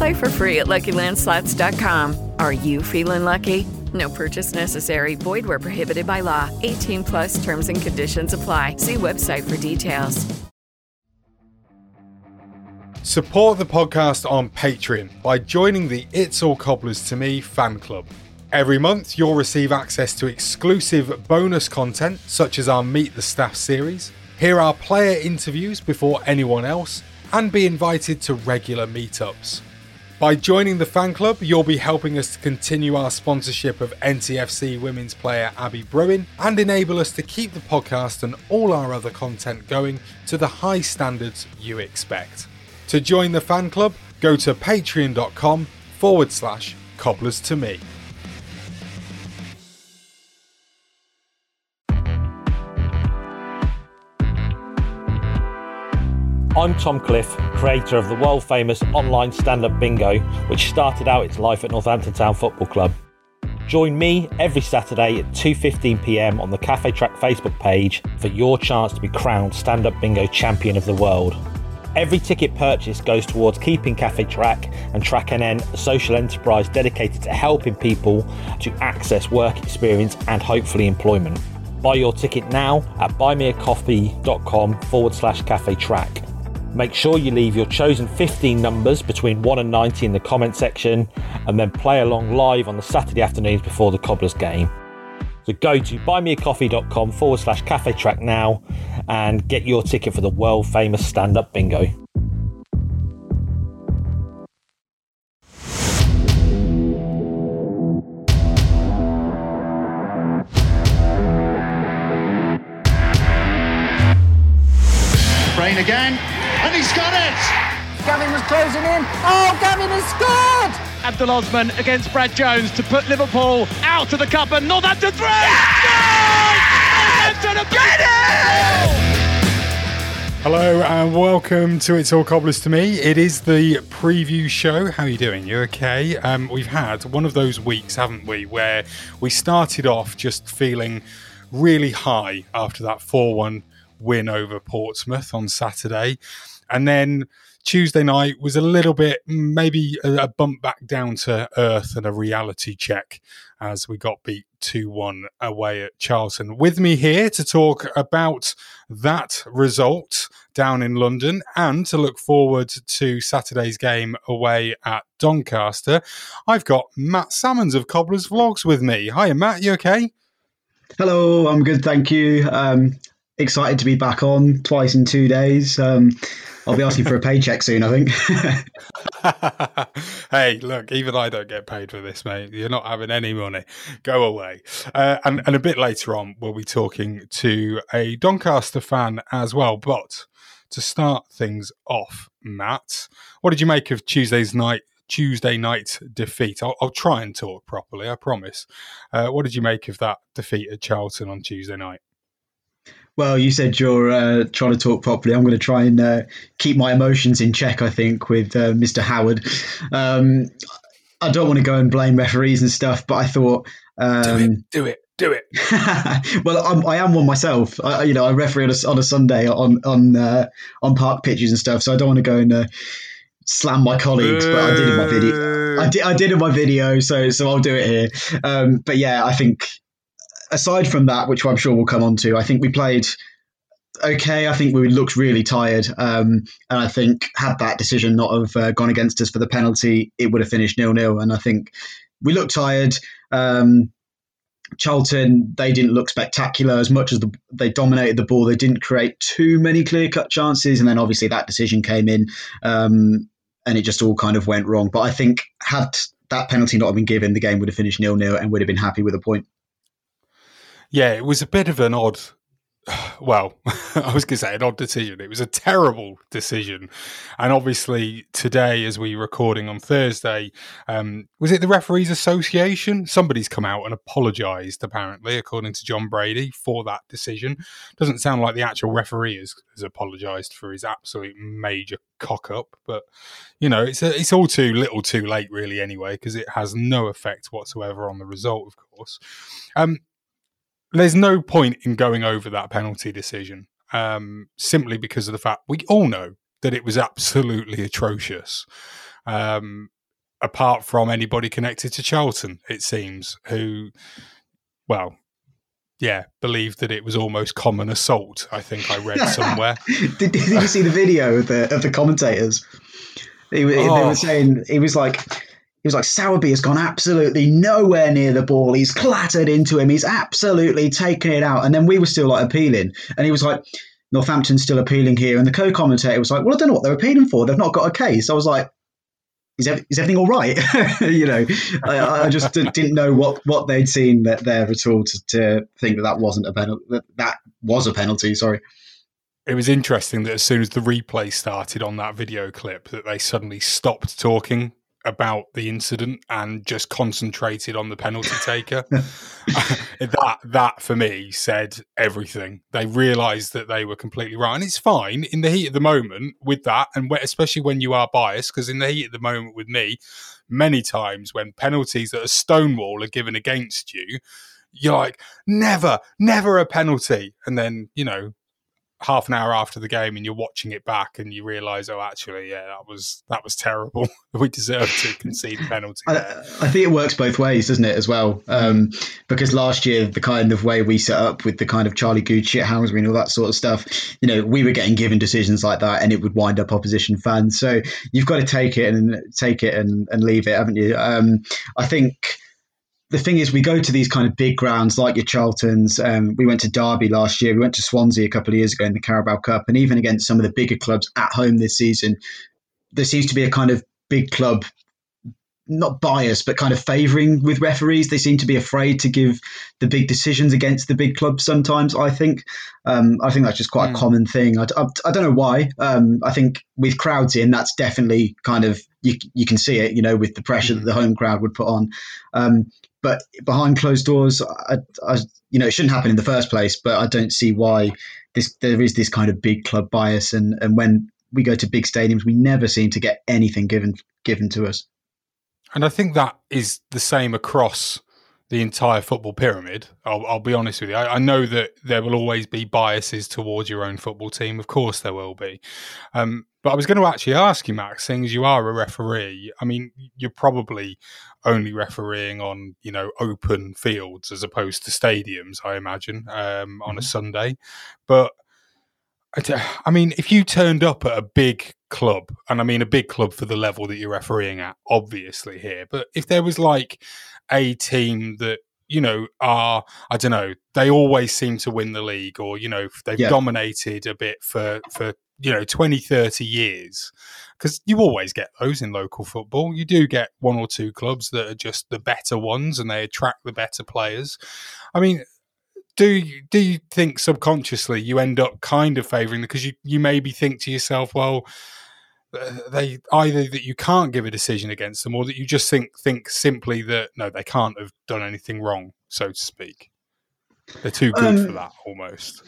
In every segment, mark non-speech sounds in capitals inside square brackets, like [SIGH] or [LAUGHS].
Play for free at LuckyLandSlots.com. Are you feeling lucky? No purchase necessary. Void where prohibited by law. 18 plus terms and conditions apply. See website for details. Support the podcast on Patreon by joining the It's All Cobblers to Me fan club. Every month, you'll receive access to exclusive bonus content, such as our Meet the Staff series, hear our player interviews before anyone else, and be invited to regular meetups. By joining the fan club, you'll be helping us to continue our sponsorship of NTFC women's player Abby Bruin and enable us to keep the podcast and all our other content going to the high standards you expect. To join the fan club, go to patreon.com forward slash cobblers to me. I'm Tom Cliff, creator of the world famous online stand up bingo, which started out its life at Northampton Town Football Club. Join me every Saturday at 2:15 p.m. on the Cafe Track Facebook page for your chance to be crowned stand up bingo champion of the world. Every ticket purchase goes towards keeping Cafe Track and Track NN a social enterprise dedicated to helping people to access work experience and hopefully employment. Buy your ticket now at buymeacoffee.com forward slash cafe track. Make sure you leave your chosen 15 numbers between 1 and 90 in the comment section and then play along live on the Saturday afternoons before the Cobblers game. So go to buymeacoffee.com forward slash cafe track now and get your ticket for the world famous stand up bingo. Closing in. Oh, Gavin has scored! Abdul Osman against Brad Jones to put Liverpool out of the cup and not Northampton three. Hello and welcome to It's All Cobblers to Me. It is the preview show. How are you doing? You okay? Um, we've had one of those weeks, haven't we, where we started off just feeling really high after that 4 1 win over Portsmouth on Saturday. And then Tuesday night was a little bit, maybe a, a bump back down to earth and a reality check as we got beat 2 1 away at Charlton. With me here to talk about that result down in London and to look forward to Saturday's game away at Doncaster, I've got Matt Salmons of Cobblers Vlogs with me. Hi, Matt, you okay? Hello, I'm good, thank you. Um, excited to be back on twice in two days. Um, I'll be asking for a paycheck soon, I think. [LAUGHS] hey, look, even I don't get paid for this, mate. You're not having any money. Go away. Uh, and, and a bit later on, we'll be talking to a Doncaster fan as well. But to start things off, Matt, what did you make of Tuesday's night? Tuesday night defeat. I'll, I'll try and talk properly, I promise. Uh, what did you make of that defeat at Charlton on Tuesday night? Well, you said you're uh, trying to talk properly. I'm going to try and uh, keep my emotions in check. I think with uh, Mr. Howard. Um, I don't want to go and blame referees and stuff, but I thought um, do it, do it, Do it. [LAUGHS] well, I'm, I am one myself. I, you know, I referee on a, on a Sunday on on uh, on park pitches and stuff, so I don't want to go and uh, slam my colleagues. But I did in my video. I did, I did in my video, so so I'll do it here. Um, but yeah, I think aside from that, which I'm sure we'll come on to, I think we played okay. I think we looked really tired, um, and I think had that decision not have uh, gone against us for the penalty, it would have finished nil nil. And I think we looked tired. Um, Charlton, they didn't look spectacular as much as the, they dominated the ball. They didn't create too many clear cut chances, and then obviously that decision came in, um, and it just all kind of went wrong. But I think had that penalty not been given, the game would have finished nil nil and would have been happy with a point. Yeah, it was a bit of an odd [SIGHS] well, [LAUGHS] I was going to say an odd decision. It was a terrible decision, and obviously today, as we are recording on Thursday, um, was it the referees association? Somebody's come out and apologised, apparently, according to Jon Brady, for that decision. Doesn't sound like the actual referee has, has apologised for his absolute major cock up, but you know, it's a, it's all too little, too late, really, anyway, because it has no effect whatsoever on the result, of course. Um, there's no point in going over that penalty decision um, simply because of the fact we all know that it was absolutely atrocious. Um, apart from anybody connected to Charlton, it seems, who, well, yeah, believed that it was almost common assault. I think I read somewhere. [LAUGHS] did, did, you see the video of the of the commentators? They, oh. they were oh. saying it was like he was like, Sowerby has gone absolutely nowhere near the ball. He's clattered into him. He's absolutely taken it out. And then we were still like appealing. And he was like, Northampton's still appealing here. And the co commentator was like, Well, I don't know what they're appealing for. They've not got a case. I was like, Is, is everything all right? [LAUGHS] you know, I, I just didn't know what, what they'd seen there at all to, to think that that wasn't a penalty. That, that was a penalty. Sorry it was interesting that as soon as the replay started on that video clip that they suddenly stopped talking about the incident and just concentrated on the penalty [LAUGHS] taker. [LAUGHS] that that for me said everything. They realised that they were completely right, and it's fine in the heat of the moment with that, and especially when you are biased, because in the heat of the moment with me, many times when penalties that are stonewall are given against you. You're like, never, never a penalty. And then, you know, half an hour after the game and you're watching it back and you realise, oh, actually, yeah, that was that was terrible. [LAUGHS] we deserve to concede penalty. I, I, think it works both ways, doesn't it, as well? Um, because last year, the kind of way we set up with the kind of Charlie Goode shit hounds we and all that sort of stuff, you know, we were getting given decisions like that, and it would wind up opposition fans. So you've got to take it and take it and, and leave it, haven't you? Um, I think the thing is, we go to these kind of big grounds like your Charltons. Um, we went to Derby last year. We went to Swansea a couple of years ago in the Carabao Cup, and even against some of the bigger clubs at home this season, there seems to be a kind of big club, not bias, but kind of favouring with referees. They seem to be afraid to give the big decisions against the big clubs. Sometimes I think, um, I think that's just quite mm. a hmm. common thing. I, I, I don't know why. Um, I think with crowds in, that's definitely kind of you, you can see it, you know, with the pressure that the home crowd would put on. Um, but behind closed doors, I, I, you know, it shouldn't happen in the first place. But I don't see why this there is this kind of big club bias, and and when we go to big stadiums, we never seem to get anything given given to us. And I think that is the same across the entire football pyramid. I'll, I'll be honest with you. I, I, know that there will always be biases towards your own football team. Of course, there will be. Um, but I was going to actually ask you, Max, seeing as you are a referee, I mean, you're probably only refereeing on, you know, open fields as opposed to stadiums, I imagine, um, on mm-hmm. a Sunday. But I mean, if you turned up at a big club, and I mean a big club for the level that you're refereeing at, obviously here, but if there was like a team that you know are I don't know, they always seem to win the league, or you know they've yeah. dominated a bit for for you know 20 30 years. Because you always get those in local football. You do get one or two clubs that are just the better ones and they attract the better players. I mean do you, do you think subconsciously you end up kind of favoring because you you maybe think to yourself well they either that you can't give a decision against them or that you just think think simply that no they can't have done anything wrong so to speak they're too good um, for that almost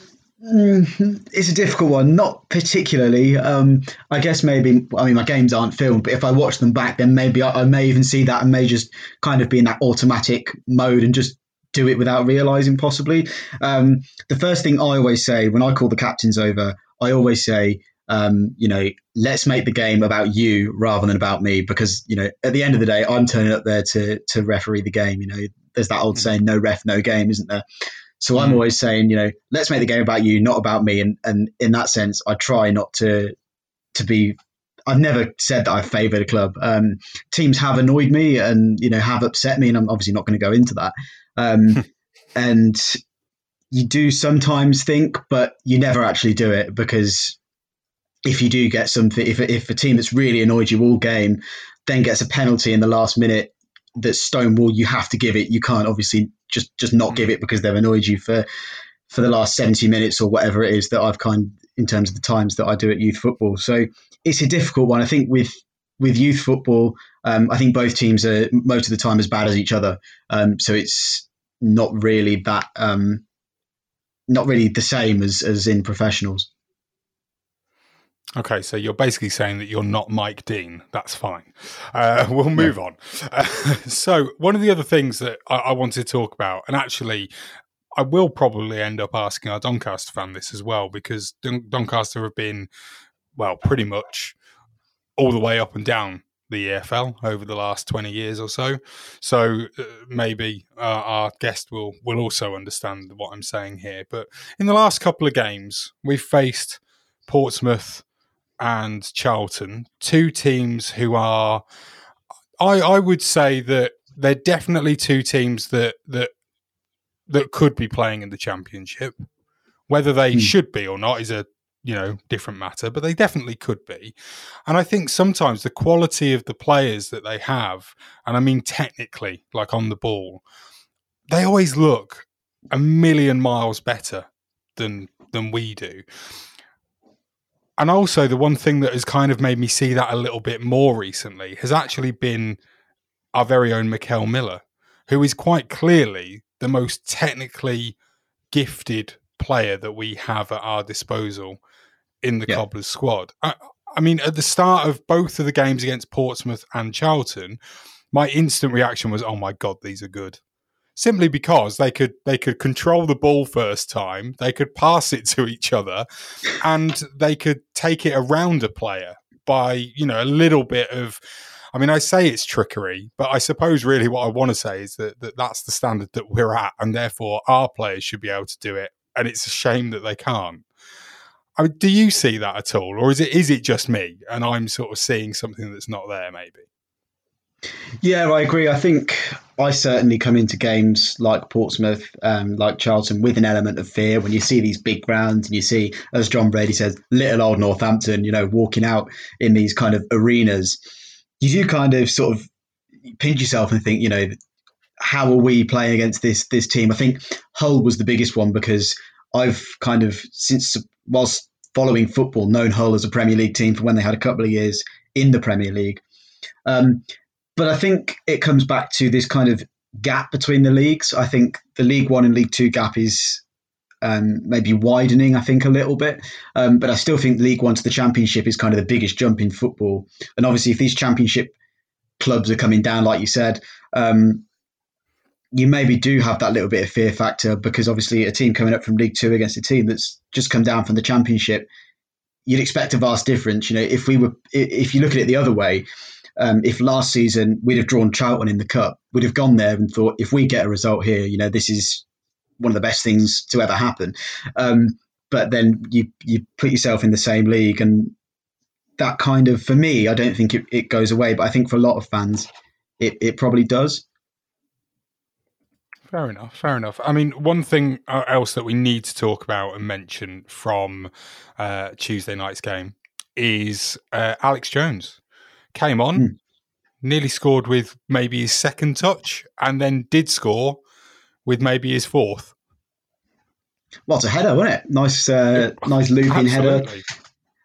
Mm, it's a difficult one, not particularly. Um, I guess maybe, I mean, my games aren't filmed, but if I watch them back, then maybe I, I, may even see that and may just kind of be in that automatic mode and just do it without realizing possibly. Um, the first thing I always say when I call the captains over, I always say, um, you know, let's make the game about you rather than about me because you know at the end of the day, I'm turning up there to to referee the game. You know, there's that old mm. saying, "No ref, no game," isn't there? So I'm mm. always saying, you know, let's make the game about you, not about me. And and in that sense, I try not to to be. I've never said that I've favoured a club. Um, teams have annoyed me and you know have upset me, and I'm obviously not going to go into that. Um, [LAUGHS] and you do sometimes think, but you never actually do it because if you do get something, if if a team that's really annoyed you all game then gets a penalty in the last minute that stonewall, you have to give it. You can't obviously just just not give it because they've annoyed you for for the last 70 minutes or whatever it is that I've kind in terms of the times that I do at youth football. So it's a difficult one. I think with with youth football, um, I think both teams are most of the time as bad as each other. Um, so it's not really that um, not really the same as as in professionals. Okay, so you're basically saying that you're not Mike Dean. That's fine. Uh, [LAUGHS] we'll move yeah. on. Uh, [LAUGHS] so, one of the other things that I, I wanted to talk about, and actually, I will probably end up asking our Doncaster fan this as well, because Don- Doncaster have been, well, pretty much all the way up and down the EFL over the last 20 years or so. So uh, maybe uh, our guest will, will also understand what I'm saying here. But in the last couple of games, we've faced Portsmouth and Charlton, two teams who are, I, I would say that they're definitely two teams that that that could be playing in the championship. Whether they hmm. should be or not is a you know different matter, but they definitely could be. And I think sometimes the quality of the players that they have, and I mean technically, like on the ball, they always look a million miles better than than we do and also the one thing that has kind of made me see that a little bit more recently has actually been our very own Mickel Miller, who is quite clearly the most technically gifted player that we have at our disposal in the yeah. Cobblers squad. I, I mean, at the start of both of the games against Portsmouth and Charlton, my instant reaction was, "Oh my god, these are good." Simply because they could they could control the ball first time, they could pass it to each other, and they could take it around a player by you know a little bit of. I mean, I say it's trickery, but I suppose really what I want to say is that, that that's the standard that we're at, and therefore our players should be able to do it. And it's a shame that they can't. I mean, do you see that at all, or is it is it just me and I'm sort of seeing something that's not there? Maybe. Yeah, I agree. I think I certainly come into games like Portsmouth, um, like Charlton, with an element of fear. When you see these big grounds and you see, as Jon Brady says, little old Northampton, you know, walking out in these kind of arenas, you do kind of sort of pinch yourself and think, you know, how are we playing against this this team? I think Hull was the biggest one because I've kind of since whilst following football known Hull as a Premier League team for when they had a couple of years in the Premier League. Um, but I think it comes back to this kind of gap between the leagues. I think the League One and League Two gap is um, maybe widening, I think, a little bit. Um, but I still think League One to the Championship is kind of the biggest jump in football. And obviously, if these Championship clubs are coming down, like you said, um, you maybe do have that little bit of fear factor because obviously a team coming up from League Two against a team that's just come down from the Championship, you'd expect a vast difference. You know, if we were, if you look at it the other way, um, if last season we'd have drawn Charlton in the cup, we'd have gone there and thought, if we get a result here, you know, this is one of the best things to ever happen. Um, but then you you put yourself in the same league, and that kind of, for me, I don't think it, it goes away. But I think for a lot of fans, it, it probably does. Fair enough. Fair enough. I mean, one thing uh, else that we need to talk about and mention from uh, Tuesday night's game is uh, Alex Jones came on, mm. nearly scored with maybe his second touch, and then did score with maybe his fourth. Well, it's a header, wasn't it? Nice, uh, nice looping header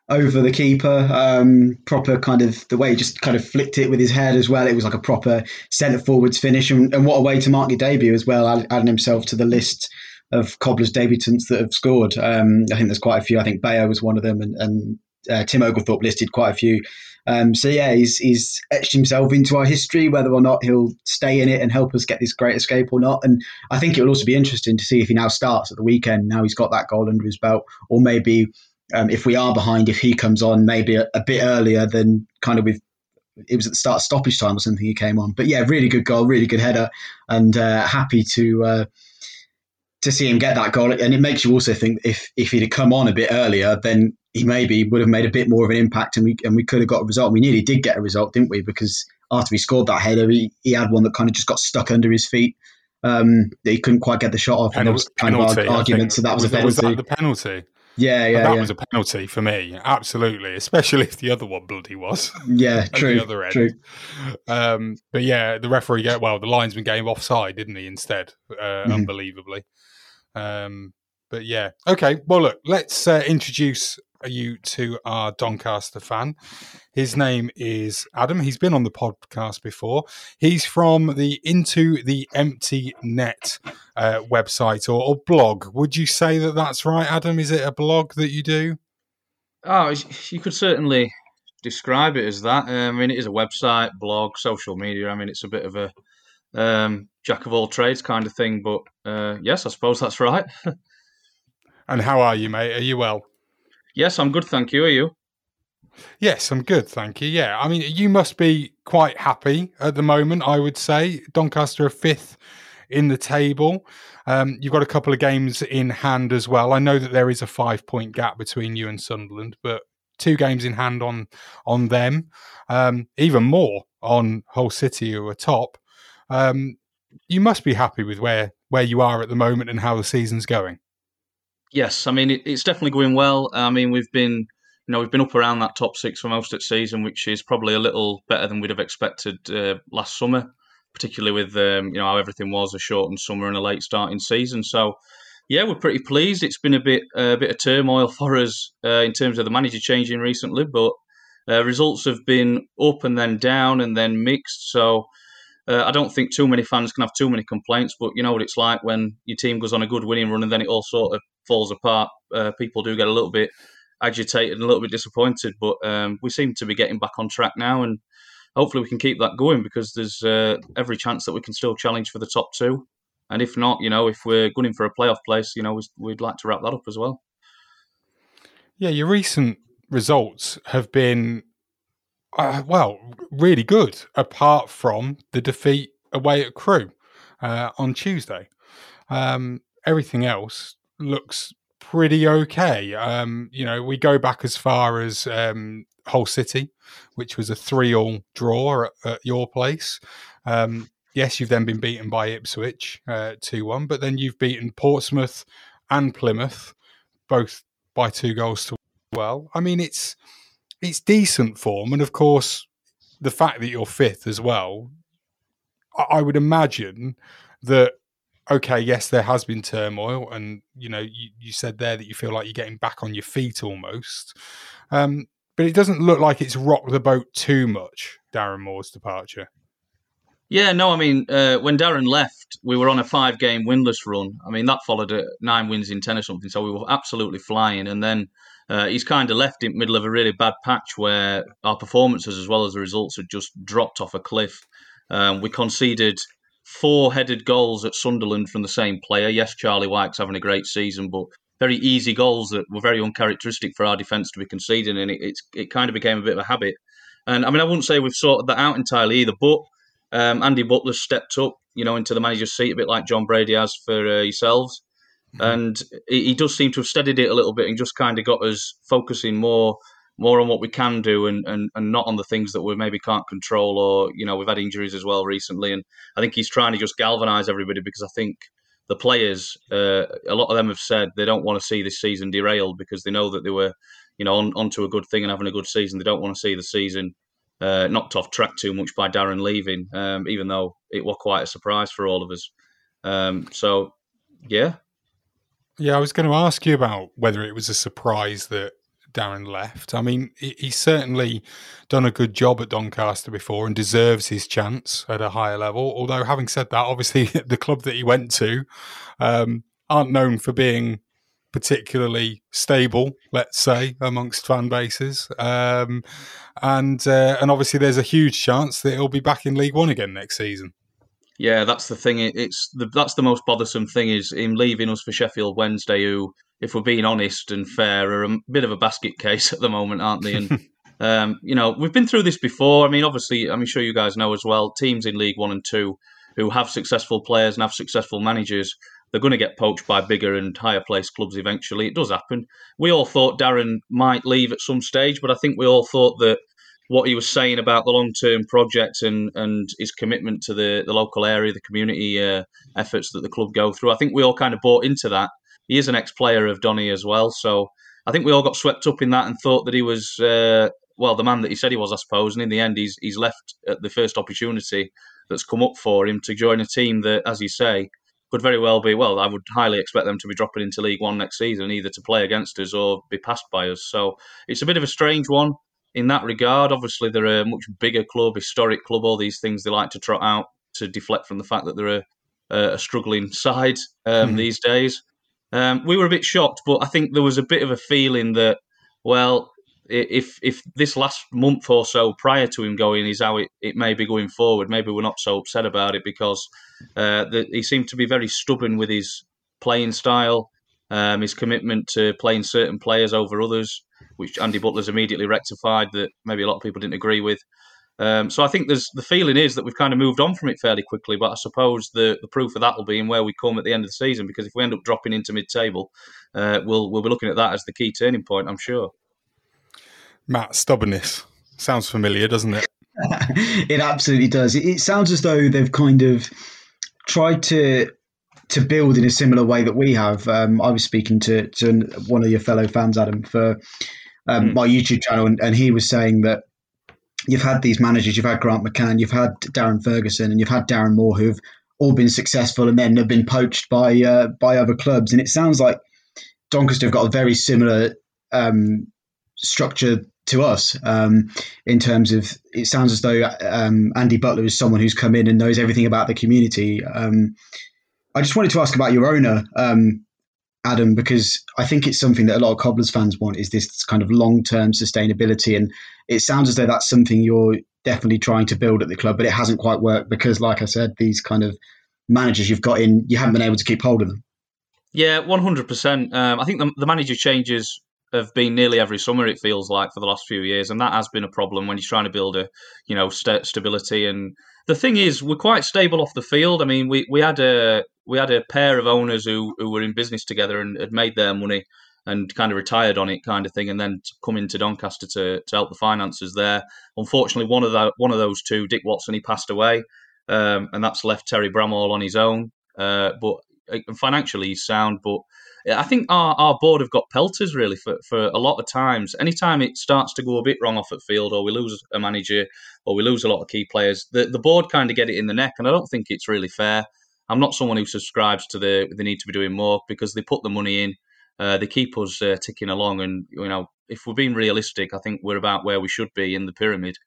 over the keeper. Um, proper kind of the way he just kind of flicked it with his head as well. It was like a proper centre forwards finish, and, and what a way to mark your debut as well, adding himself to the list of Cobblers debutants that have scored. Um, I think there's quite a few. I think Bayo was one of them, and, and uh, Tim Oglethorpe listed quite a few. Um, so yeah, he's he's etched himself into our history, whether or not he'll stay in it and help us get this great escape or not. And I think it will also be interesting to see if he now starts at the weekend. Now he's got that goal under his belt, or maybe um, if we are behind, if he comes on maybe a, a bit earlier than kind of with it was at the start of stoppage time or something he came on. But yeah, really good goal, really good header, and uh, happy to uh, to see him get that goal. And it makes you also think if if he'd have come on a bit earlier, then he maybe would have made a bit more of an impact, and we and we could have got a result. We nearly did get a result, didn't we? Because after he scored that header, he, he had one that kind of just got stuck under his feet. Um, that he couldn't quite get the shot off, and there was kind penalty, of argument. So that was, was a penalty. Was that the penalty? Yeah, yeah, that yeah. was a penalty for me, absolutely. Especially if the other one bloody was. Yeah, [LAUGHS] true. the other end. True. Um, but yeah, the referee get well. The linesman gave offside, didn't he? Instead, uh, mm-hmm. unbelievably. Um, but yeah, okay. Well, look, let's uh, introduce you to our Doncaster fan. His name is Adam. He's been on the podcast before. He's from the Into the Empty Net uh, website or, or, blog. Would you say that that's right, Adam? Is it a blog that you do? Oh, you could certainly describe it as that. I mean, it is a website, blog, social media. I mean, it's a bit of a um, jack of all trades kind of thing. But uh, yes, I suppose that's right. [LAUGHS] and how are you, mate? Are you well? Yes, I'm good, thank you. Are you? Yes, I'm good, thank you. Yeah, I mean, you must be quite happy at the moment. I would say Doncaster are fifth in the table. Um, you've got a couple of games in hand as well. I know that there is a five point gap between you and Sunderland, but two games in hand on on them, um, even more on Hull City who are top. Um, you must be happy with where where you are at the moment and how the season's going. Yes, I mean it, it's definitely going well. I mean we've been, you know, we've been up around that top six for most of the season, which is probably a little better than we'd have expected uh, last summer, particularly with um, you know how everything was a shortened summer and a late starting season. So, yeah, we're pretty pleased. It's been a bit uh, a bit of turmoil [LAUGHS] for us uh, in terms of the manager changing recently, but uh, results have been up and then down and then mixed. So uh, I don't think too many fans can have too many complaints, but you know what it's like when your team goes on a good winning run and then it all sort of falls apart. Uh, people do get a little bit agitated and a little bit disappointed, but um, we seem to be getting back on track now, and hopefully we can keep that going because there's uh, every chance that we can still challenge for the top two. And if not, you know, if we're gunning for a playoff place, you know, we'd like to wrap that up as well. Yeah, your recent results have been uh, well, really good, apart from the defeat away at Crewe uh, on Tuesday. Um, everything else looks pretty okay. Um, you know, we go back as far as um, Hull City, which was a three-all draw at, at your place. Um, yes, you've then been beaten by Ipswich uh, two-one, uh, but then you've beaten Portsmouth and Plymouth, both by two goals to well. I mean, it's it's decent form, and of course, the fact that you're fifth as well, I, I would imagine that okay, yes, there has been turmoil, and you know, you, you said there that you feel like you're getting back on your feet almost, um, but it doesn't look like it's rocked the boat too much. Darren Moore's departure. Yeah, no, I mean, uh, when Darren left, we were on a five game winless run. I mean, that followed a nine wins in 10 or something. So we were absolutely flying. And then uh, he's kind of left in the middle of a really bad patch where our performances as well as the results had just dropped off a cliff. Um, we conceded four headed goals at Sunderland from the same player. Yes, Charlie Wyke's having a great season, but very easy goals that were very uncharacteristic for our defence to be conceding, and it, it kind of became a bit of a habit. And I mean, I wouldn't say we've sorted that out entirely either, but um, Andy Butler stepped up, you know, into the manager's seat a bit like Jon Brady has for uh, yourselves. Mm-hmm. And he, he, does seem to have steadied it a little bit and just kind of got us focusing more more on what we can do and, and, and not on the things that we maybe can't control or, you know, we've had injuries as well recently. And I think he's trying to just galvanise everybody because I think the players, uh, a lot of them have said they don't want to see this season derailed because they know that they were, you know, on, onto a good thing and having a good season. They don't want to see the season uh, knocked off track too much by Darren leaving, um, even though it was quite a surprise for all of us. Um, so, yeah, yeah, I was going to ask you about whether it was a surprise that Darren left. I mean, he's certainly done a good job at Doncaster before and deserves his chance at a higher level. Although, having said that, obviously [LAUGHS] the club that he went to um, aren't known for being particularly stable, let's say, amongst fan bases. Um, and uh, and obviously, there's a huge chance that he'll be back in League One again next season. Yeah, that's the thing. It's the, that's the most bothersome thing is him leaving us for Sheffield Wednesday, who, if we're being honest and fair, are a bit of a basket [LAUGHS] case at the moment, aren't they? And [LAUGHS] um, you know, we've been through this before. I mean, obviously, I'm sure you guys know as well. Teams in League One and Two who have successful players and have successful managers, they're going to get poached by bigger and higher placed clubs eventually. It does happen. We all thought Darren might leave at some stage, but I think we all thought that what he was saying about the long term project and, and his commitment to the, the local area, the community uh, efforts that the club go through, I think we all kind of bought into that. He is an ex player of Donny as well. So I think we all got swept up in that and thought that he was, uh, well, the man that he said he was, I suppose. And in the end, he's, he's left at the first opportunity that's come up for him to join a team that, as you say, could very well be. Well, I would highly expect them to be dropping into League One next season, either to play against us or be passed by us. So it's a bit of a strange one in that regard. Obviously, they're a much bigger club, historic club. All these things they like to trot out to deflect from the fact that they're a, a struggling side um, mm-hmm. these days. Um, we were a bit shocked, but I think there was a bit of a feeling that, well, if if this last month or so prior to him going is how it, it may be going forward, maybe we're not so upset about it because uh, the, he seemed to be very stubborn with his playing style, um, his commitment to playing certain players over others, which Andy Butler's immediately rectified that maybe a lot of people didn't agree with. Um, so I think there's the feeling is that we've kind of moved on from it fairly quickly, but I suppose the, the proof of that will be in where we come at the end of the season because if we end up dropping into mid-table, uh, we'll we'll be looking at that as the key turning point, I'm sure. Matt, stubbornness. Sounds familiar, doesn't it? [LAUGHS] it absolutely does. It, it sounds as though they've kind of tried to to build in a similar way that we have. Um, I was speaking to, to one of your fellow fans, Adam, for um, mm. my YouTube channel, and, and, he was saying that you've had these managers, you've had Grant McCann, you've had Darren Ferguson, and you've had Darren Moore, who've all been successful and then have been poached by uh, by other clubs. And it sounds like Doncaster have got a very similar um, structure to us um, in terms of it sounds as though um, Andy Butler is someone who's come in and knows everything about the community. Um, I just wanted to ask about your owner, um, Adam, because I think it's something that a lot of Cobblers fans want is this kind of long term sustainability, and it sounds as though that's something you're definitely trying to build at the club, but it hasn't quite worked because, like I said, these kind of managers you've got in, you haven't been able to keep hold of them. Yeah, one hundred percent. Um, I think the, the manager changes have been nearly every summer. It feels like for the last few years, and that has been a problem when you're trying to build a you know st- stability. And the thing is, we're quite stable off the field. I mean, we, we had a we had a pair of owners who who were in business together and had made their money and kind of retired on it, kind of thing, and then come into Doncaster to, to help the finances there. Unfortunately, one of the one of those two, Dick Watson, he passed away, um, and that's left Terry Bramall on his own. Uh, but financially, he's sound, but I think our, our board have got pelters really for, for a lot of times. Anytime it starts to go a bit wrong off at field, or we lose a manager, or we lose a lot of key players, the, the board kind of get it in the neck, and I don't think it's really fair. I'm not someone who subscribes to the the need to be doing more because they put the money in, uh, they keep us uh, ticking along, and you know if we're being realistic, I think we're about where we should be in the pyramid.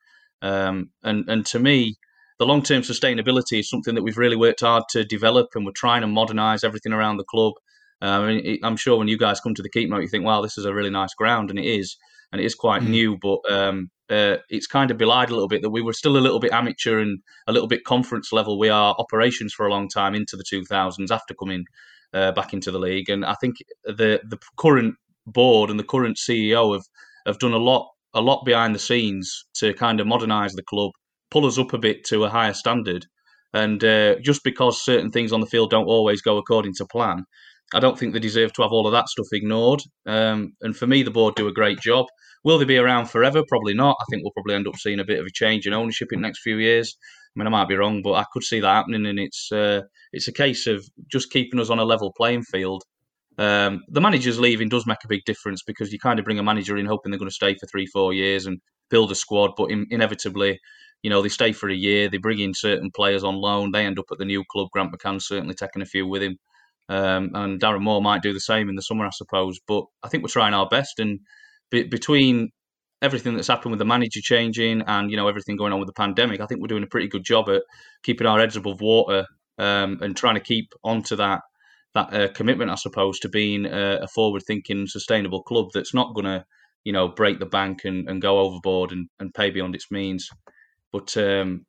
Um, and and to me, the long term sustainability is something that we've really worked hard to develop, and we're trying to modernise everything around the club. Um, I mean, I'm sure when you guys come to the Keepmoat, you think, "Wow, this is a really nice ground," and it is, and it is quite mm. new. But um, uh, it's kind of belied a little bit that we were still a little bit amateur and a little bit conference level. We are operations for a long time into the 2000s after coming uh, back into the league, and I think the the current board and the current CEO have have done a lot a lot behind the scenes to kind of modernise the club, pull us up a bit to a higher standard. And uh, just because certain things on the field don't always go according to plan, I don't think they deserve to have all of that stuff ignored. Um, and for me, the board do a great job. Will they be around forever? Probably not. I think we'll probably end up seeing a bit of a change in ownership in the next few years. I mean, I might be wrong, but I could see that happening. And it's uh, it's a case of just keeping us on a level playing field. Um, the manager's leaving does make a big difference because you kind of bring a manager in hoping they're going to stay for three, four years and build a squad. But in, inevitably, you know, they stay for a year, they bring in certain players on loan, they end up at the new club. Grant McCann certainly taking a few with him. Um, and Darren Moore might do the same in the summer, I suppose. But I think we're trying our best. And be- between everything that's happened with the manager changing and you know everything going on with the pandemic, I think we're doing a pretty good job at keeping our heads above water um, and trying to keep onto that that uh, commitment, I suppose, to being a, a forward-thinking, sustainable club that's not going to, you know, break the bank and, and go overboard and, and pay beyond its means. But um,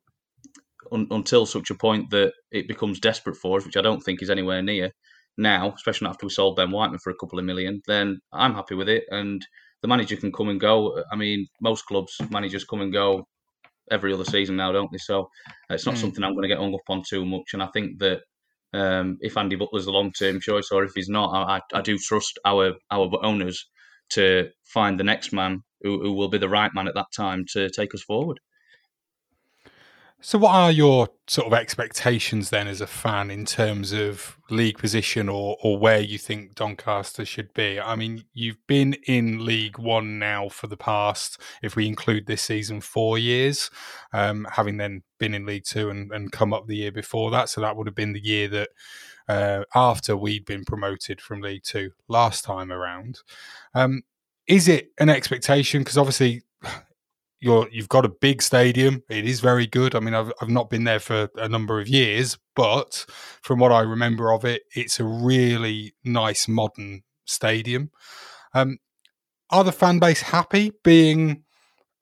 un, until such a point that it becomes desperate for us, which I don't think is anywhere near now, especially after we sold Ben Whiteman for a couple of million, then I'm happy with it. And the manager can come and go. I mean, most clubs managers come and go every other season now, don't they? So it's not mm. something I'm going to get hung up on too much. And I think that um, if Andy Butler's the long term choice or if he's not, I, I, do trust our our owners to find the next man who, who will be the right man at that time to take us forward. So, what are your sort of expectations then as a fan in terms of league position or, or where you think Doncaster should be? I mean, you've been in League One now for the past, if we include this season, four years, um, having then been in League Two and, and come up the year before that. So, that would have been the year that uh, after we'd been promoted from League Two last time around. Um, is it an expectation? Because obviously, you're you've got a big stadium. It is very good. I mean, I've I've not been there for a number of years, but from what I remember of it, it's a really nice modern stadium. Um, are the fan base happy being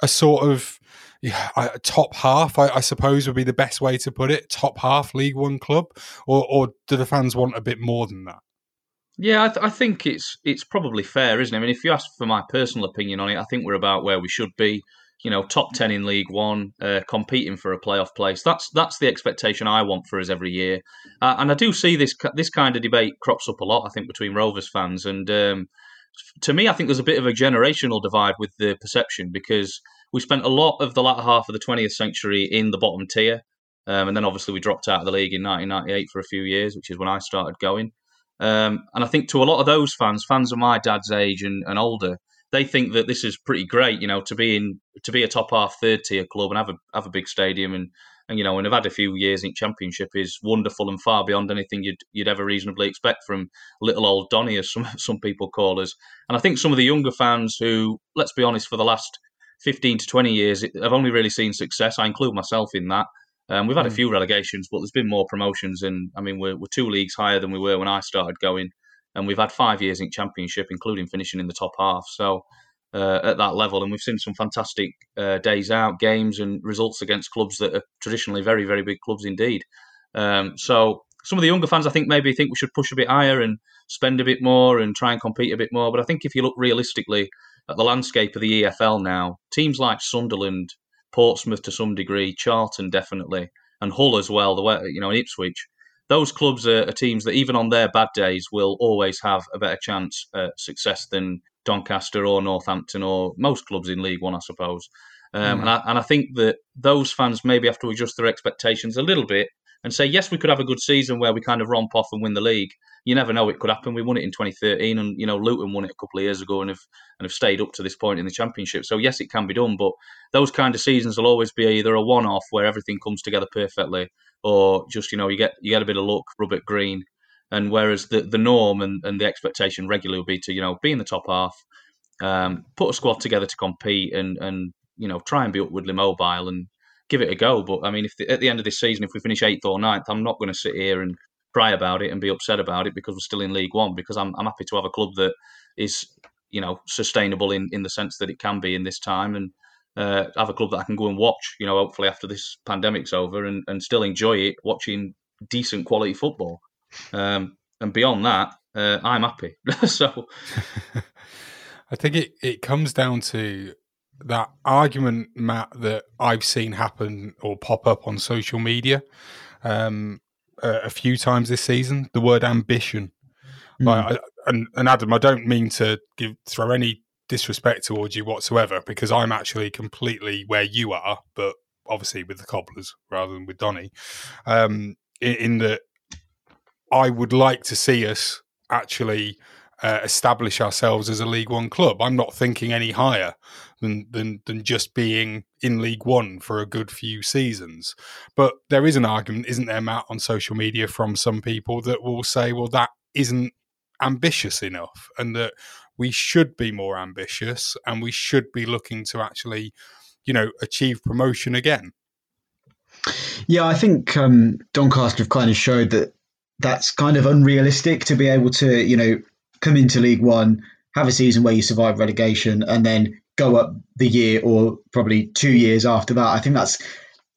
a sort of yeah, a top half? I, I, suppose would be the best way to put it. Top half League One club, or or do the fans want a bit more than that? Yeah, I, th- I think it's it's probably fair, isn't it? I mean, if you ask for my personal opinion on it, I think we're about where we should be you know, top ten in League One, uh, competing for a playoff place. That's that's the expectation I want for us every year, uh, and I do see this this kind of debate crops up a lot. I think between Rovers fans and. Um, to me, I think there's a bit of a generational divide with the perception because we spent a lot of the latter half of the 20th century in the bottom tier. Um, and then obviously we dropped out of the league in 1998 for a few years, which is when I started going. Um, and I think to a lot of those fans, fans of my dad's age and, and older, they think that this is pretty great, you know, to be in to be a top half third tier club and have a have a big stadium and and you know and have had a few years in championship is wonderful and far beyond anything you'd you'd ever reasonably expect from little old Donny as some [LAUGHS] some people call us. And I think some of the younger fans who, let's be honest, for the last fifteen to twenty years have only really seen success. I include myself in that. Um, we've had mm. a few relegations, but there's been more promotions, and I mean we're, we're two leagues higher than we were when I started going and we've had five years in championship, including finishing in the top half. So uh, at that level, and we've seen some fantastic uh, days out games and results against clubs that are traditionally very, very big clubs indeed. Um, so some of the younger fans, I think, maybe think we should push a bit higher and spend a bit more and try and compete a bit more. But I think if you look realistically at the landscape of the EFL now, teams like Sunderland, Portsmouth to some degree, Charlton definitely, and Hull as well, the way you know, in Ipswich those clubs are, are, teams that even on their bad days will always have a better chance at success than Doncaster or Northampton or most clubs in League One, I suppose. Um, mm. and, I, and I think that those fans maybe have to adjust their expectations a little bit and say, yes, we could have a good season where we kind of romp off and win the league. You never know; it could happen. We won it in 2013, and you know Luton won it a couple of years ago, and have and have stayed up to this point in the championship. So yes, it can be done, but those kind of seasons will always be either a one-off where everything comes together perfectly, or just you know you get you get a bit of luck, rub it green. And whereas the, the norm and, and the expectation regularly would be to you know be in the top half, um, put a squad together to compete, and and you know try and be upwardly mobile and give it a go. But I mean, if the, at the end of this season, if we finish eighth or ninth, I'm not going to sit here and cry about it and be upset about it because we're still in League One. Because I'm I'm happy to have a club that is you know sustainable in in the sense that it can be in this time and uh, have a club that I can go and watch, you know, hopefully after this pandemic's over and, and still enjoy it, watching decent quality football. Um, and beyond that, uh, I'm happy. [LAUGHS] so [LAUGHS] I think it, it comes down to that argument, Matt, that I've seen happen or pop up on social media um, a, a, few times this season. The word ambition. Mm. Like, I, and, and Adam, I don't mean to give throw any disrespect towards you whatsoever because I'm actually completely where you are, but obviously with the cobblers rather than with Donny. Um, in, in that, I would like to see us actually uh, establish ourselves as a League One club. I'm not thinking any higher than, than than just being in League One for a good few seasons. But there is an argument, isn't there, Matt, on social media from some people that will say, well, that isn't ambitious enough, and that we should be more ambitious and we should be looking to actually, you know, achieve promotion again. Yeah, I think um, Doncaster have kind of showed that that's kind of unrealistic to be able to, you know, come into League One, have a season where you survive relegation, and then go up the year or probably two years after that. I think that's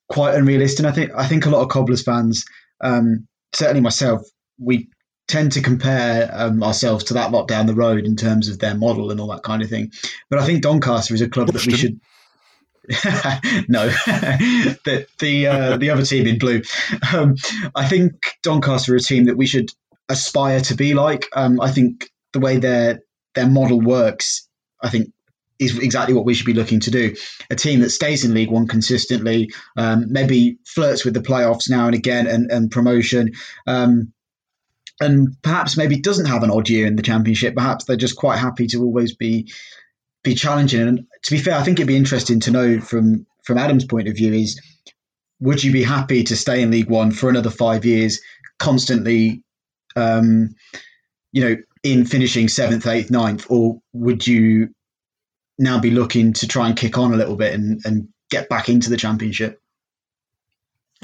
quite unrealistic. And I think I think a lot of Cobblers fans, um, certainly myself, we tend to compare um, ourselves to that lot down the road in terms of their model and all that kind of thing. But I think Doncaster is a club that we should. [LAUGHS] no, [LAUGHS] the the uh, the other team in blue. Um, I think Doncaster are a team that we should aspire to be like. Um, I think the way their their model works, I think is exactly what we should be looking to do. A team that stays in League One consistently, um, maybe flirts with the playoffs now and again and, and promotion. Um, and perhaps maybe doesn't have an odd year in the championship. Perhaps they're just quite happy to always be be challenging. And to be fair, I think it'd be interesting to know from from Adam's point of view is would you be happy to stay in League One for another five years, constantly, um, you know, in finishing seventh, eighth, ninth, or would you now be looking to try and kick on a little bit and, and get back into the championship?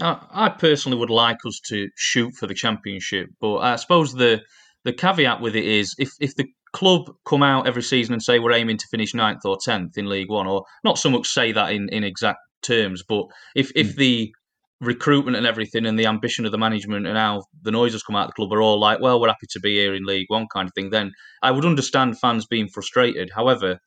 I personally would like us to shoot for the championship, but I suppose the the caveat with it is if if the club come out every season and say we're aiming to finish ninth or tenth in League One, or not so much say that in, in exact terms, but if if mm. the recruitment and everything and the ambition of the management and how the noise has come out of the club are all like, well, we're happy to be here in League One kind of thing, then I would understand fans being frustrated. However,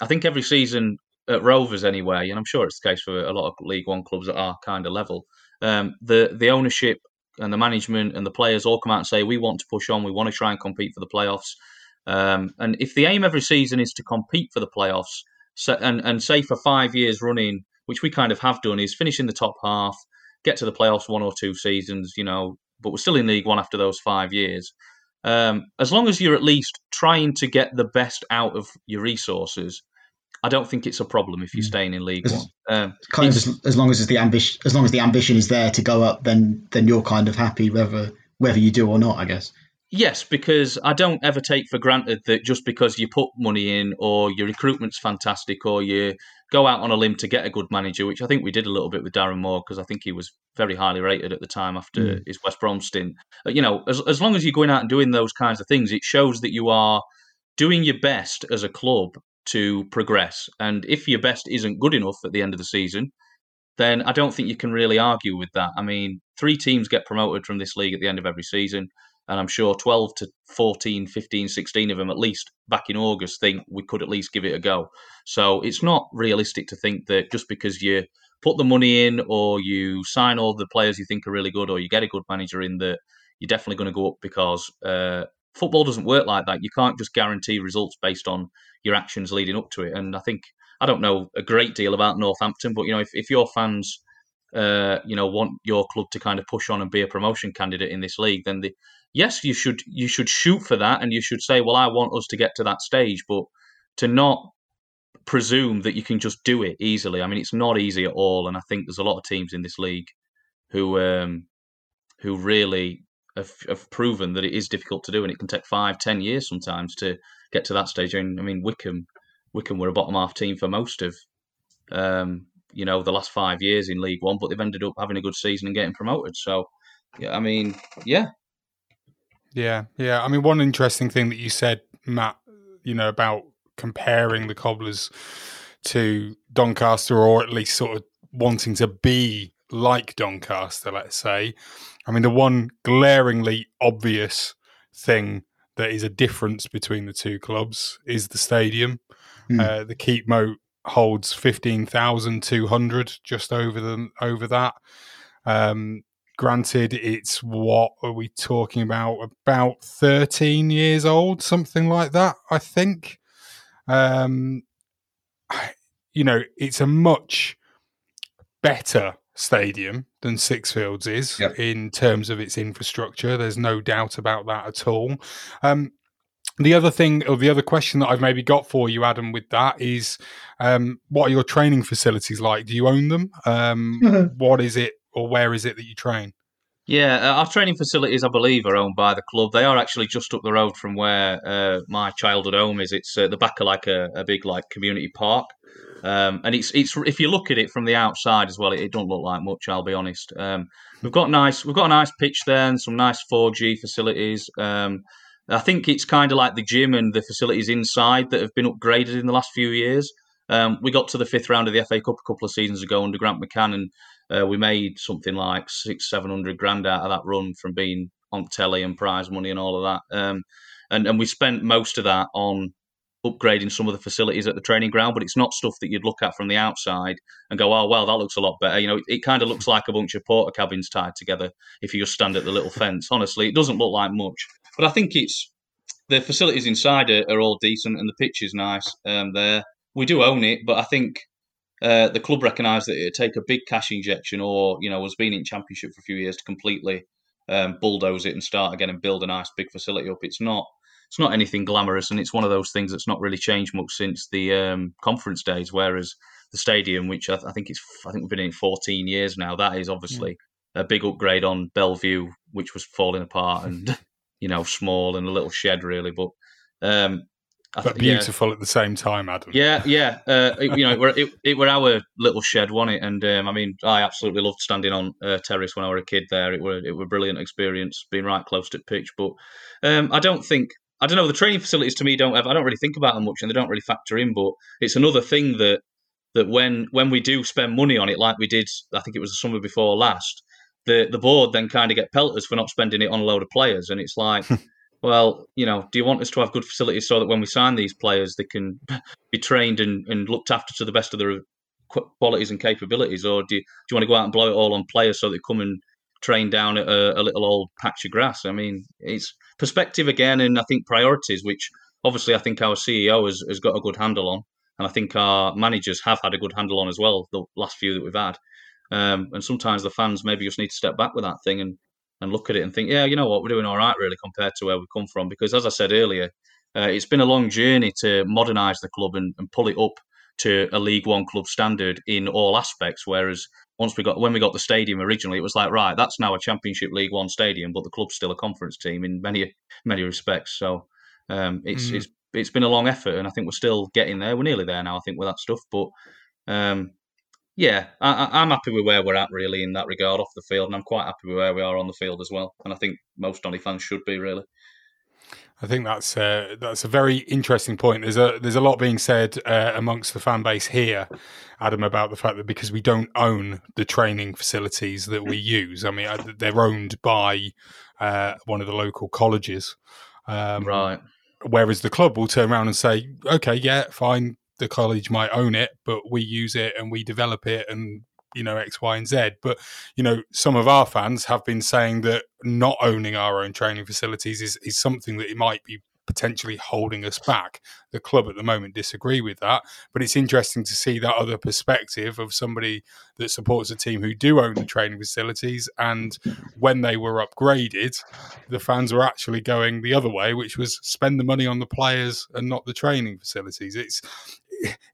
I think every season at Rovers anyway, and I'm sure it's the case for a lot of League One clubs at our kind of level, um, the the ownership and the management and the players all come out and say we want to push on, we want to try and compete for the playoffs. Um, and if the aim every season is to compete for the playoffs, so, and and say for five years running, which we kind of have done, is finish in the top half, get to the playoffs one or two seasons, you know, but we're still in League One after those five years. Um, as long as you're at least trying to get the best out of your resources, I don't think it's a problem if you're mm. staying in League One. Um, kind of as, as, long as the ambition, as long as the ambition is there to go up, then then you're kind of happy whether whether you do or not. I guess. Yes, because I don't ever take for granted that just because you put money in, or your recruitment's fantastic, or you go out on a limb to get a good manager, which I think we did a little bit with Darren Moore because I think he was very highly rated at the time after mm. his West Brom stint. You know, as as long as you're going out and doing those kinds of things, it shows that you are doing your best as a club to progress. And if your best isn't good enough at the end of the season, then I don't think you can really argue with that. I mean, three teams get promoted from this league at the end of every season. And I'm sure 12 to 14, 15, 16 of them, at least back in August, think we could at least give it a go. So it's not realistic to think that just because you put the money in or you sign all the players you think are really good or you get a good manager in, that you're definitely going to go up because uh, football doesn't work like that. You can't just guarantee results based on your actions leading up to it. And I think I don't know a great deal about Northampton, but you know, if, if your fans, uh, you know, want your club to kind of push on and be a promotion candidate in this league, then the, yes, you should you should shoot for that, and you should say, well, I want us to get to that stage, but to not presume that you can just do it easily. I mean, it's not easy at all, and I think there's a lot of teams in this league who um, who really have, have, proven that it is difficult to do, and it can take five, ten years sometimes to get to that stage. And I mean, Wycombe, Wycombe were a bottom half team for most of, um, you know, the last five years in League One, but they've ended up having a good season and getting promoted. So, yeah, I mean, yeah, yeah, yeah. I mean, one interesting thing that you said, Matt, you know, about comparing the Cobblers to Doncaster, or at least sort of wanting to be like Doncaster, let's say, I mean, the one glaringly obvious thing that is a difference between the two clubs is the stadium. Mm. Uh, the Keepmoat holds fifteen thousand two hundred, just over the over that. Um, granted, it's what are we talking about? About thirteen years old, something like that. I think. Um, you know, it's a much better stadium than Sixfields is yep. in terms of its infrastructure. There's no doubt about that at all. Um, the other thing, or the other question that I've maybe got for you, Adam, with that is, um, what are your training facilities like? Do you own them? Um, [LAUGHS] what is it, or where is it that you train? Yeah, uh, our training facilities, I believe, are owned by the club. They are actually just up the road from where uh, my childhood home is. It's uh, the back of like a, a big like community park. Um, and it's it's if you look at it from the outside as well, it, it don't look like much. I'll be honest. Um, we've got nice we've got a nice pitch there and some nice 4G facilities. Um, I think it's kind of like the gym and the facilities inside that have been upgraded in the last few years. Um, we got to the fifth round of the FA Cup a couple of seasons ago under Grant McCann, and uh, we made something like six, seven hundred grand out of that run from being on telly and prize money and all of that. Um, and and we spent most of that on upgrading some of the facilities at the training ground, but it's not stuff that you'd look at from the outside and go, "Oh, well, that looks a lot better." You know, it, it kind of looks like a bunch of Portakabins tied together if you just stand at the little fence. Honestly, it doesn't look like much, but I think it's the facilities inside are, are all decent and the pitch is nice. Um, there, we do own it, but I think uh, the club recognised that it'd take a big cash injection, or you know, has been in championship for a few years to completely um, bulldoze it and start again and build a nice big facility up. It's not it's not anything glamorous, and it's one of those things that's not really changed much since the um, conference days. Whereas the stadium, which I, th- I, think it's I think we've been in 14 years now, that is obviously a big upgrade on Belle Vue, which was falling apart and [LAUGHS] you know small and a little shed really, but. Um, but beautiful yeah. at the same time, Adam. Yeah, yeah. Uh, it, you know, it were, it, it were our little shed, wasn't it? And um, I mean, I absolutely loved standing on uh, terrace when I was a kid. There, it were it were a brilliant experience, being right close to pitch. But um, I don't think I don't know. The training facilities to me don't have. I don't really think about them much, and they don't really factor in. But it's another thing that that when when we do spend money on it, like we did, I think it was the summer before last, the the board then kind of get pelters for not spending it on a load of players, and it's like. [LAUGHS] well, you know, do you want us to have good facilities so that when we sign these players, they can [LAUGHS] be trained and, and looked after to the best of their qualities and capabilities, or do you, do you want to go out and blow it all on players so they come and train down at a, a little old patch of grass? I mean, it's perspective again, and I think priorities, which obviously I think our CEO has, has got a good handle on, and I think our managers have had a good handle on as well. The last few that we've had, um, and sometimes the fans maybe just need to step back with that thing and and look at it and think, yeah, you know what, we're doing all right really compared to where we come from. Because as I said earlier, uh, it's been a long journey to modernise the club and, and pull it up to a League One club standard in all aspects. Whereas once we got when we got the stadium originally, it was like right, that's now a Championship League One stadium, but the club's still a conference team in many many respects. So um, it's mm. it's it's been a long effort, and I think we're still getting there. We're nearly there now, I think, with that stuff. But um, yeah, I, am happy with where we're at really in that regard off the field, and I'm quite happy with where we are on the field as well. And I think most Donny fans should be really. I think that's uh, that's a very interesting point. There's a there's a lot being said uh, amongst the fan base here, Adam, about the fact that because we don't own the training facilities that we use. I mean, uh, they're owned by uh, one of the local colleges, um, right? Whereas the club will turn around and say, "Okay, yeah, fine, the college might own it, but we use it and we develop it and you know X, Y, and Z. But you know, some of our fans have been saying that not owning our own training facilities is is something that it might be potentially holding us back. The club at the moment disagree with that, but it's interesting to see that other perspective of somebody that supports a team who do own the training facilities. And when they were upgraded, the fans were actually going the other way, which was spend the money on the players and not the training facilities. It's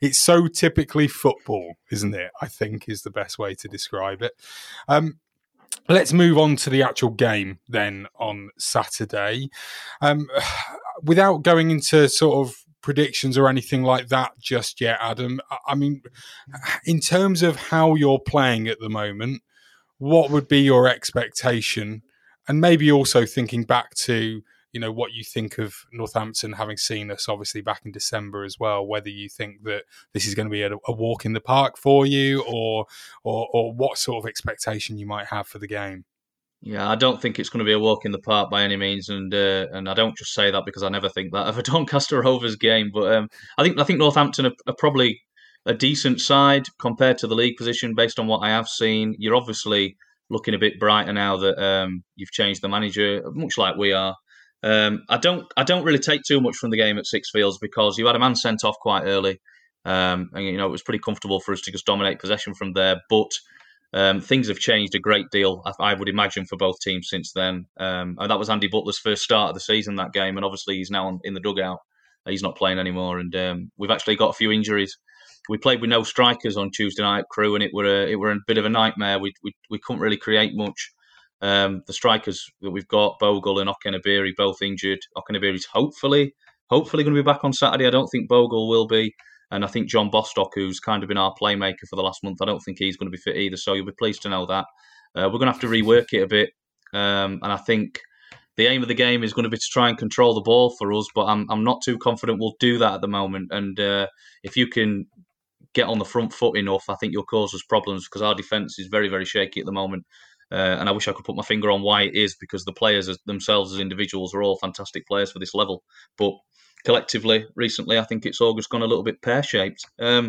it's so typically football, isn't it? I think is the best way to describe it. Um, let's move on to the actual game then on Saturday. Um, [SIGHS] without going into sort of predictions or anything like that just yet, Adam, I mean, [SIGHS] in terms of how you're playing at the moment, what would be your expectation? And maybe also thinking back to you know what you think of Northampton having seen us obviously back in December as well. Whether you think that this is going to be a, a walk in the park for you, or, or or what sort of expectation you might have for the game. Yeah, I don't think it's going to be a walk in the park by any means, and uh, and I don't just say that because I never think that of a [LAUGHS] Doncaster Rovers game. But um, I think I think Northampton are, are, probably a decent side compared to the league position based on what I have seen. You're obviously looking a bit brighter now that um, you've changed the manager, much like we are. Um, I don't I don't really take too much from the game at Sixfields because you had a man sent off quite early, um, and you know it was pretty comfortable for us to just dominate possession from there. But um, things have changed a great deal, I, I, would imagine, for both teams since then. Um, and that was Andy Butler's first start of the season that game, and obviously he's now in the dugout. He's not playing anymore, and um, we've actually got a few injuries. We played with no strikers on Tuesday night, Crewe, and it were a, it were a bit of a nightmare. We we, we couldn't really create much. Um, the strikers that we've got, Bogle and Okenabirhie, both injured. Okenabirhie's hopefully, hopefully going to be back on Saturday. I don't think Bogle will be. And I think John Bostock, who's kind of been our playmaker for the last month, I don't think he's going to be fit either. So you'll be pleased to know that. Uh, we're going to have to rework it a bit. Um, and I think the aim of the game is going to be to try and control the ball for us, but I'm, I'm not too confident we'll do that at the moment. And uh, if you can get on the front foot enough, I think you'll cause us problems because our defence is very, very shaky at the moment. Uh, and I wish I could put my finger on why it is because the players themselves as individuals are all fantastic players for this level. But collectively, recently, I think it's all just gone a little bit pear shaped. Um,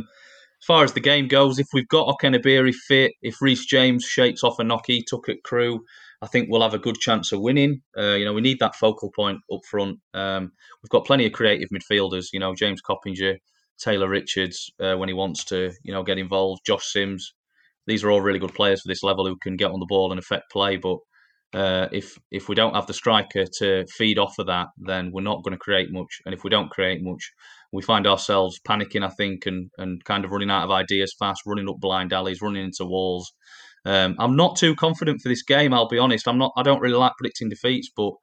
as far as the game goes, if we've got Okenabirhie fit, if Reece James shakes off a knock he took at Crewe, I think we'll have a good chance of winning. Uh, you know, we need that focal point up front. Um, we've got plenty of creative midfielders. You know, James Coppinger, Taylor Richards uh, when he wants to, you know, get involved. Josh Sims. These are all really good players for this level who can get on the ball and affect play. But uh, if if we don't have the striker to feed off of that, then we're not going to create much. And if we don't create much, we find ourselves panicking, I think, and and kind of running out of ideas fast, running up blind alleys, running into walls. Um, I'm not too confident for this game. I'll be honest. I'm not. I don't really like predicting defeats, but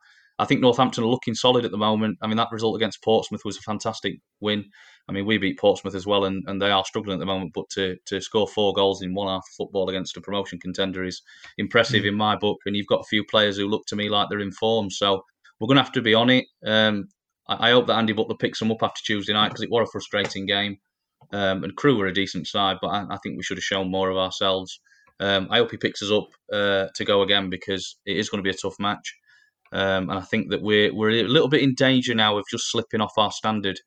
I think Northampton are looking solid at the moment. I mean, that result against Portsmouth was a fantastic win. I mean, we beat Portsmouth as well, and, and they are struggling at the moment. But to, to score four goals in one half of football against a promotion contender is impressive mm. in my book. And you've got a few players who look to me like they're in form. So we're going to have to be on it. Um, I, I, hope that Andy Butler picks them up after Tuesday night because it was a frustrating game. Um, and Crewe were a decent side, but I, I, think we should have shown more of ourselves. Um, I hope he picks us up uh, to go again because it is going to be a tough match. Um, and I think that we're we're a little bit in danger now of just slipping off our standard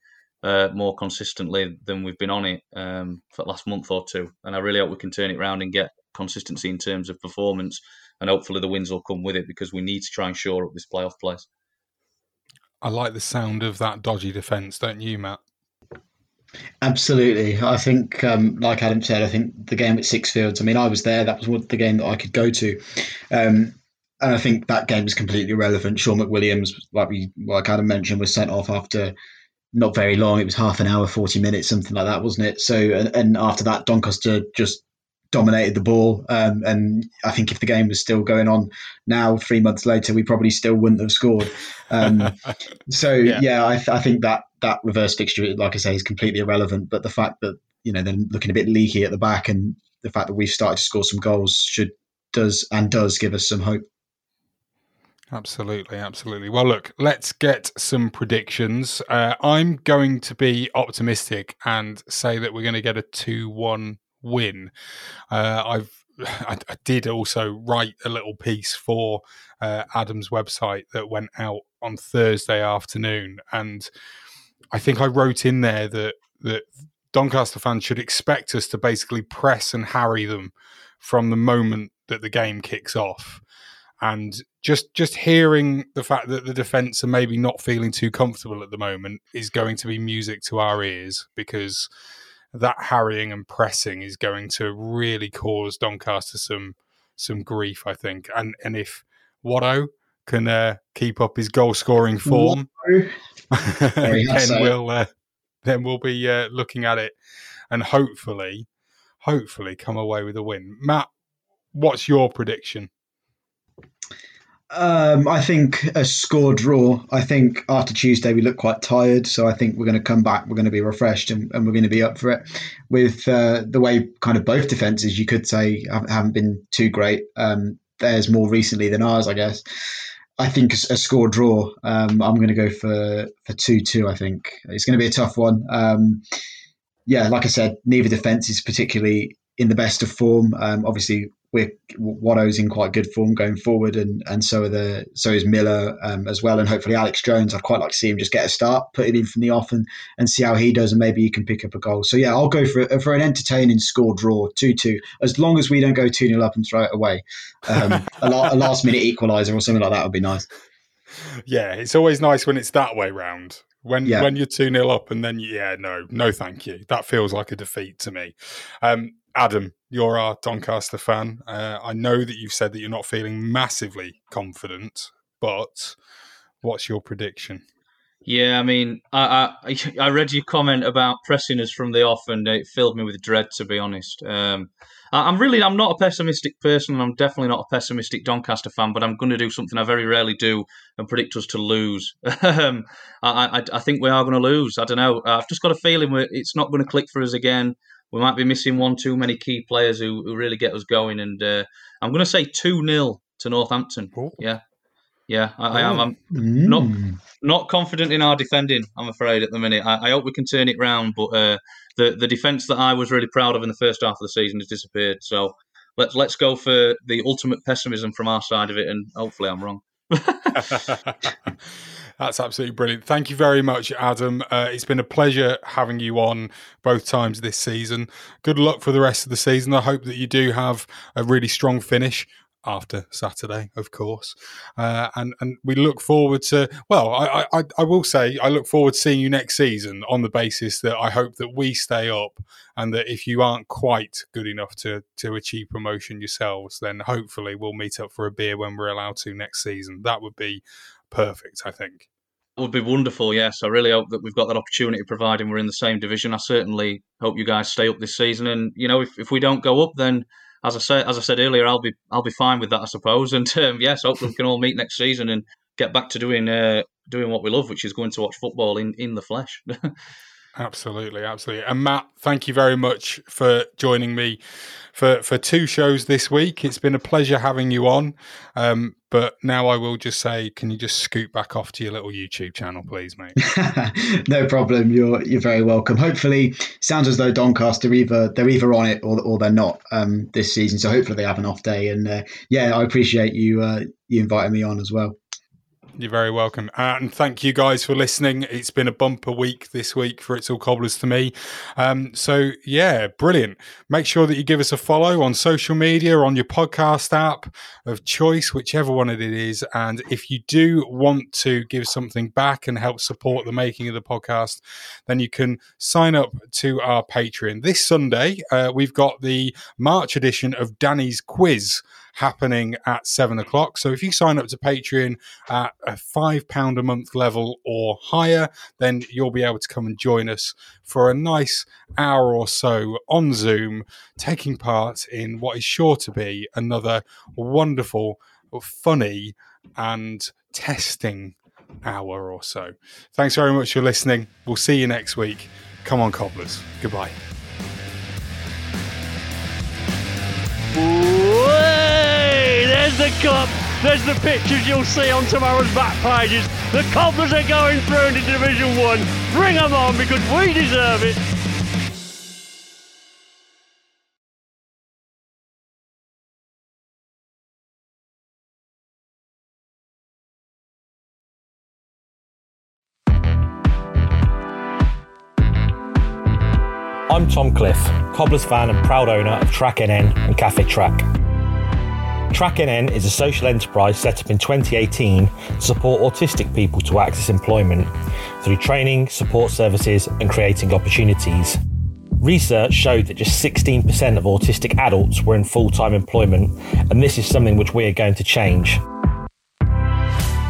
uh, more consistently than we've been on it um, for the last month or two. And I really hope we can turn it around and get consistency in terms of performance. And hopefully the wins will come with it because we need to try and shore up this playoff place. I like the sound of that dodgy defence, don't you, Matt? Absolutely. I think, um, like Adam said, I think the game at Sixfields, I mean, I was there. That was the game that I could go to. Um, and I think that game is completely irrelevant. Shaun McWilliams, like we, like Adam mentioned, was sent off after not very long. It was half an hour, forty minutes, something like that, wasn't it? So, and, and after that, Doncaster just dominated the ball. Um, and I think if the game was still going on now, three months later, we probably still wouldn't have scored. Um, [LAUGHS] so yeah, yeah I, th- I, think that that reverse fixture, like I say, is completely irrelevant. But the fact that you know they're looking a bit leaky at the back, and the fact that we've started to score some goals should does and does give us some hope. Absolutely, absolutely. Well, look, let's get some predictions. Uh, I'm going to be optimistic and say that we're going to get a 2 1 win. Uh, I've [SIGHS] I, I, did also write a little piece for uh, Adam's website that went out on Thursday afternoon, and I think I wrote in there that that Doncaster fans should expect us to basically press and harry them from the moment that the game kicks off and just just hearing the fact that the defence are maybe not feeling too comfortable at the moment is going to be music to our ears because that harrying and pressing is going to really cause Doncaster some some grief, I think. And and if Watto can uh, keep up his goal scoring form, [LAUGHS] then we'll uh, then we'll be uh, looking at it and hopefully, hopefully come away with a win. Matt, what's your prediction? Um, I think a score draw. I think after Tuesday we look quite tired, so I think we're going to come back. We're going to be refreshed and, and we're going to be up for it. With uh, the way kind of both defenses, you could say haven't been too great. Um, theirs more recently than ours, I guess. I think a, score draw. Um, I'm going to go for for two two. I think it's going to be a tough one. Um, yeah, like I said, neither defense is particularly in the best of form. Um, obviously, we're Watto's in quite good form going forward, and and so are the so is Miller um, as well, and hopefully Alex Jones. I'd quite like to see him just get a start, put him in from the off, and, and see how he does, and maybe he can pick up a goal. So yeah, I'll go for for an entertaining score draw, two two, as long as we don't go two 0 up and throw it away. Um, a, a last minute equaliser or something like that would be nice. Yeah, it's always nice when it's that way round. When yeah. when you're two 0 up and then yeah, no, no, thank you. That feels like a defeat to me. Um, Adam, you're our Doncaster fan. Uh, I know that you've said that you're not feeling massively confident, but what's your prediction? Yeah, I mean, I, I I read your comment about pressing us from the off, and it filled me with dread. To be honest, um, I, am really I'm not a pessimistic person, and I'm definitely not a pessimistic Doncaster fan. But I'm going to do something I very rarely do and predict us to lose. [LAUGHS] um, I, I, I think we are going to lose. I don't know. I've just got a feeling it's not going to click for us again. We might be missing one too many key players who, who really get us going. And uh, I'm going to say two 0 to Northampton. Ooh. Yeah, yeah, I, I am. I'm mm. not not confident in our defending. I'm afraid at the minute. I, I hope we can turn it round, but uh, the the defence that I was really proud of in the first half of the season has disappeared. So let's let's go for the ultimate pessimism from our side of it, and hopefully I'm wrong. [LAUGHS] [LAUGHS] [LAUGHS] That's absolutely brilliant. Thank you very much, Adam. Uh, it's been a pleasure having you on both times this season. Good luck for the rest of the season. I hope that you do have a really strong finish after Saturday, of course. Uh, and and we look forward to. Well, I, I I will say I look forward to seeing you next season on the basis that I hope that we stay up, and that if you aren't quite good enough to to achieve promotion yourselves, then hopefully we'll meet up for a beer when we're allowed to next season. That would be perfect, I think. It would be wonderful, yes. I really hope that we've got that opportunity, providing we're in the same division. I certainly hope you guys stay up this season. And you know, if, if we don't go up, then as I said, as I said earlier, I'll be I'll be fine with that, I suppose. [LAUGHS] And um, yes, hopefully we can all meet next season and get back to doing uh, doing what we love, which is going to watch football in in the flesh. [LAUGHS] Absolutely, absolutely. And Matt, thank you very much for joining me for for two shows this week. It's been a pleasure having you on. Um, but now I will just say, can you just scoot back off to your little YouTube channel, please, mate? [LAUGHS] no problem. You're you're very welcome. Hopefully, sounds as though Doncaster either they're either on it or or they're not um, this season. So hopefully they have an off day. And uh, yeah, I appreciate you uh, you inviting me on as well. You're very welcome. Uh, and thank you guys for listening. It's been a bumper week this week for It's All Cobblers to me. Um, so, yeah, brilliant. Make sure that you give us a follow on social media, on your podcast app of choice, whichever one it is. And if you do want to give something back and help support the making of the podcast, then you can sign up to our Patreon. This Sunday, uh, we've got the March edition of Danny's Quiz happening at seven o'clock. So if you sign up to Patreon at a five pound a month level or higher, then you'll be able to come and join us for a nice hour or so on Zoom, taking part in what is sure to be another wonderful, funny, and testing hour or so. Thanks very much for listening. We'll see you next week. Come on, cobblers. Goodbye. There's the cup. There's the pictures you'll see on tomorrow's back pages. The Cobblers are going through into Division 1. Bring them on because we deserve it. I'm Tom Cliff, Cobblers fan and proud owner of Track NN and Cafe Track. Track NN is a social enterprise set up in 2018 to support autistic people to access employment through training, support services, and creating opportunities. Research showed that just 16% of autistic adults were in full time employment, and this is something which we are going to change.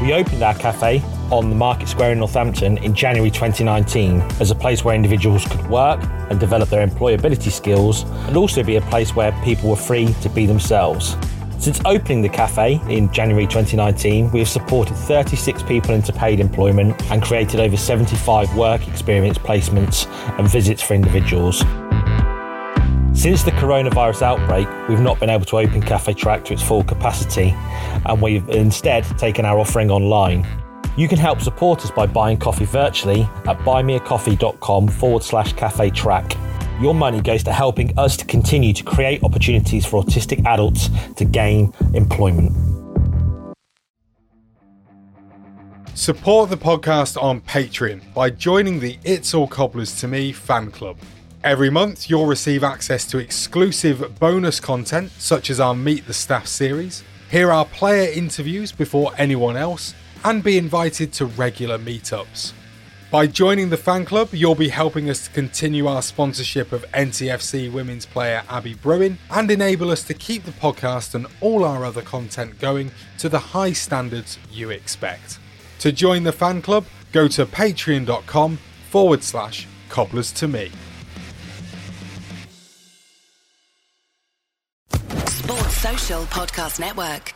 We opened our cafe on the Market Square in Northampton in January 2019 as a place where individuals could work and develop their employability skills, and also be a place where people were free to be themselves. Since opening the cafe in January 2019, we have supported 36 people into paid employment and created over 75 work experience placements and visits for individuals. Since the coronavirus outbreak, we've not been able to open Cafe Track to its full capacity, and we've instead taken our offering online. You can help support us by buying coffee virtually at buymeacoffee.com forward slash cafe track. Your money goes to helping us to continue to create opportunities for autistic adults to gain employment. Support the podcast on Patreon by joining the It's All Cobblers to Me fan club. Every month, you'll receive access to exclusive bonus content, such as our Meet the Staff series, hear our player interviews before anyone else, and be invited to regular meetups. By joining the fan club, you'll be helping us to continue our sponsorship of NTFC women's player Abby Bruin and enable us to keep the podcast and all our other content going to the high standards you expect. To join the fan club, go to patreon.com forward slash cobblers to me. Sports Social Podcast Network.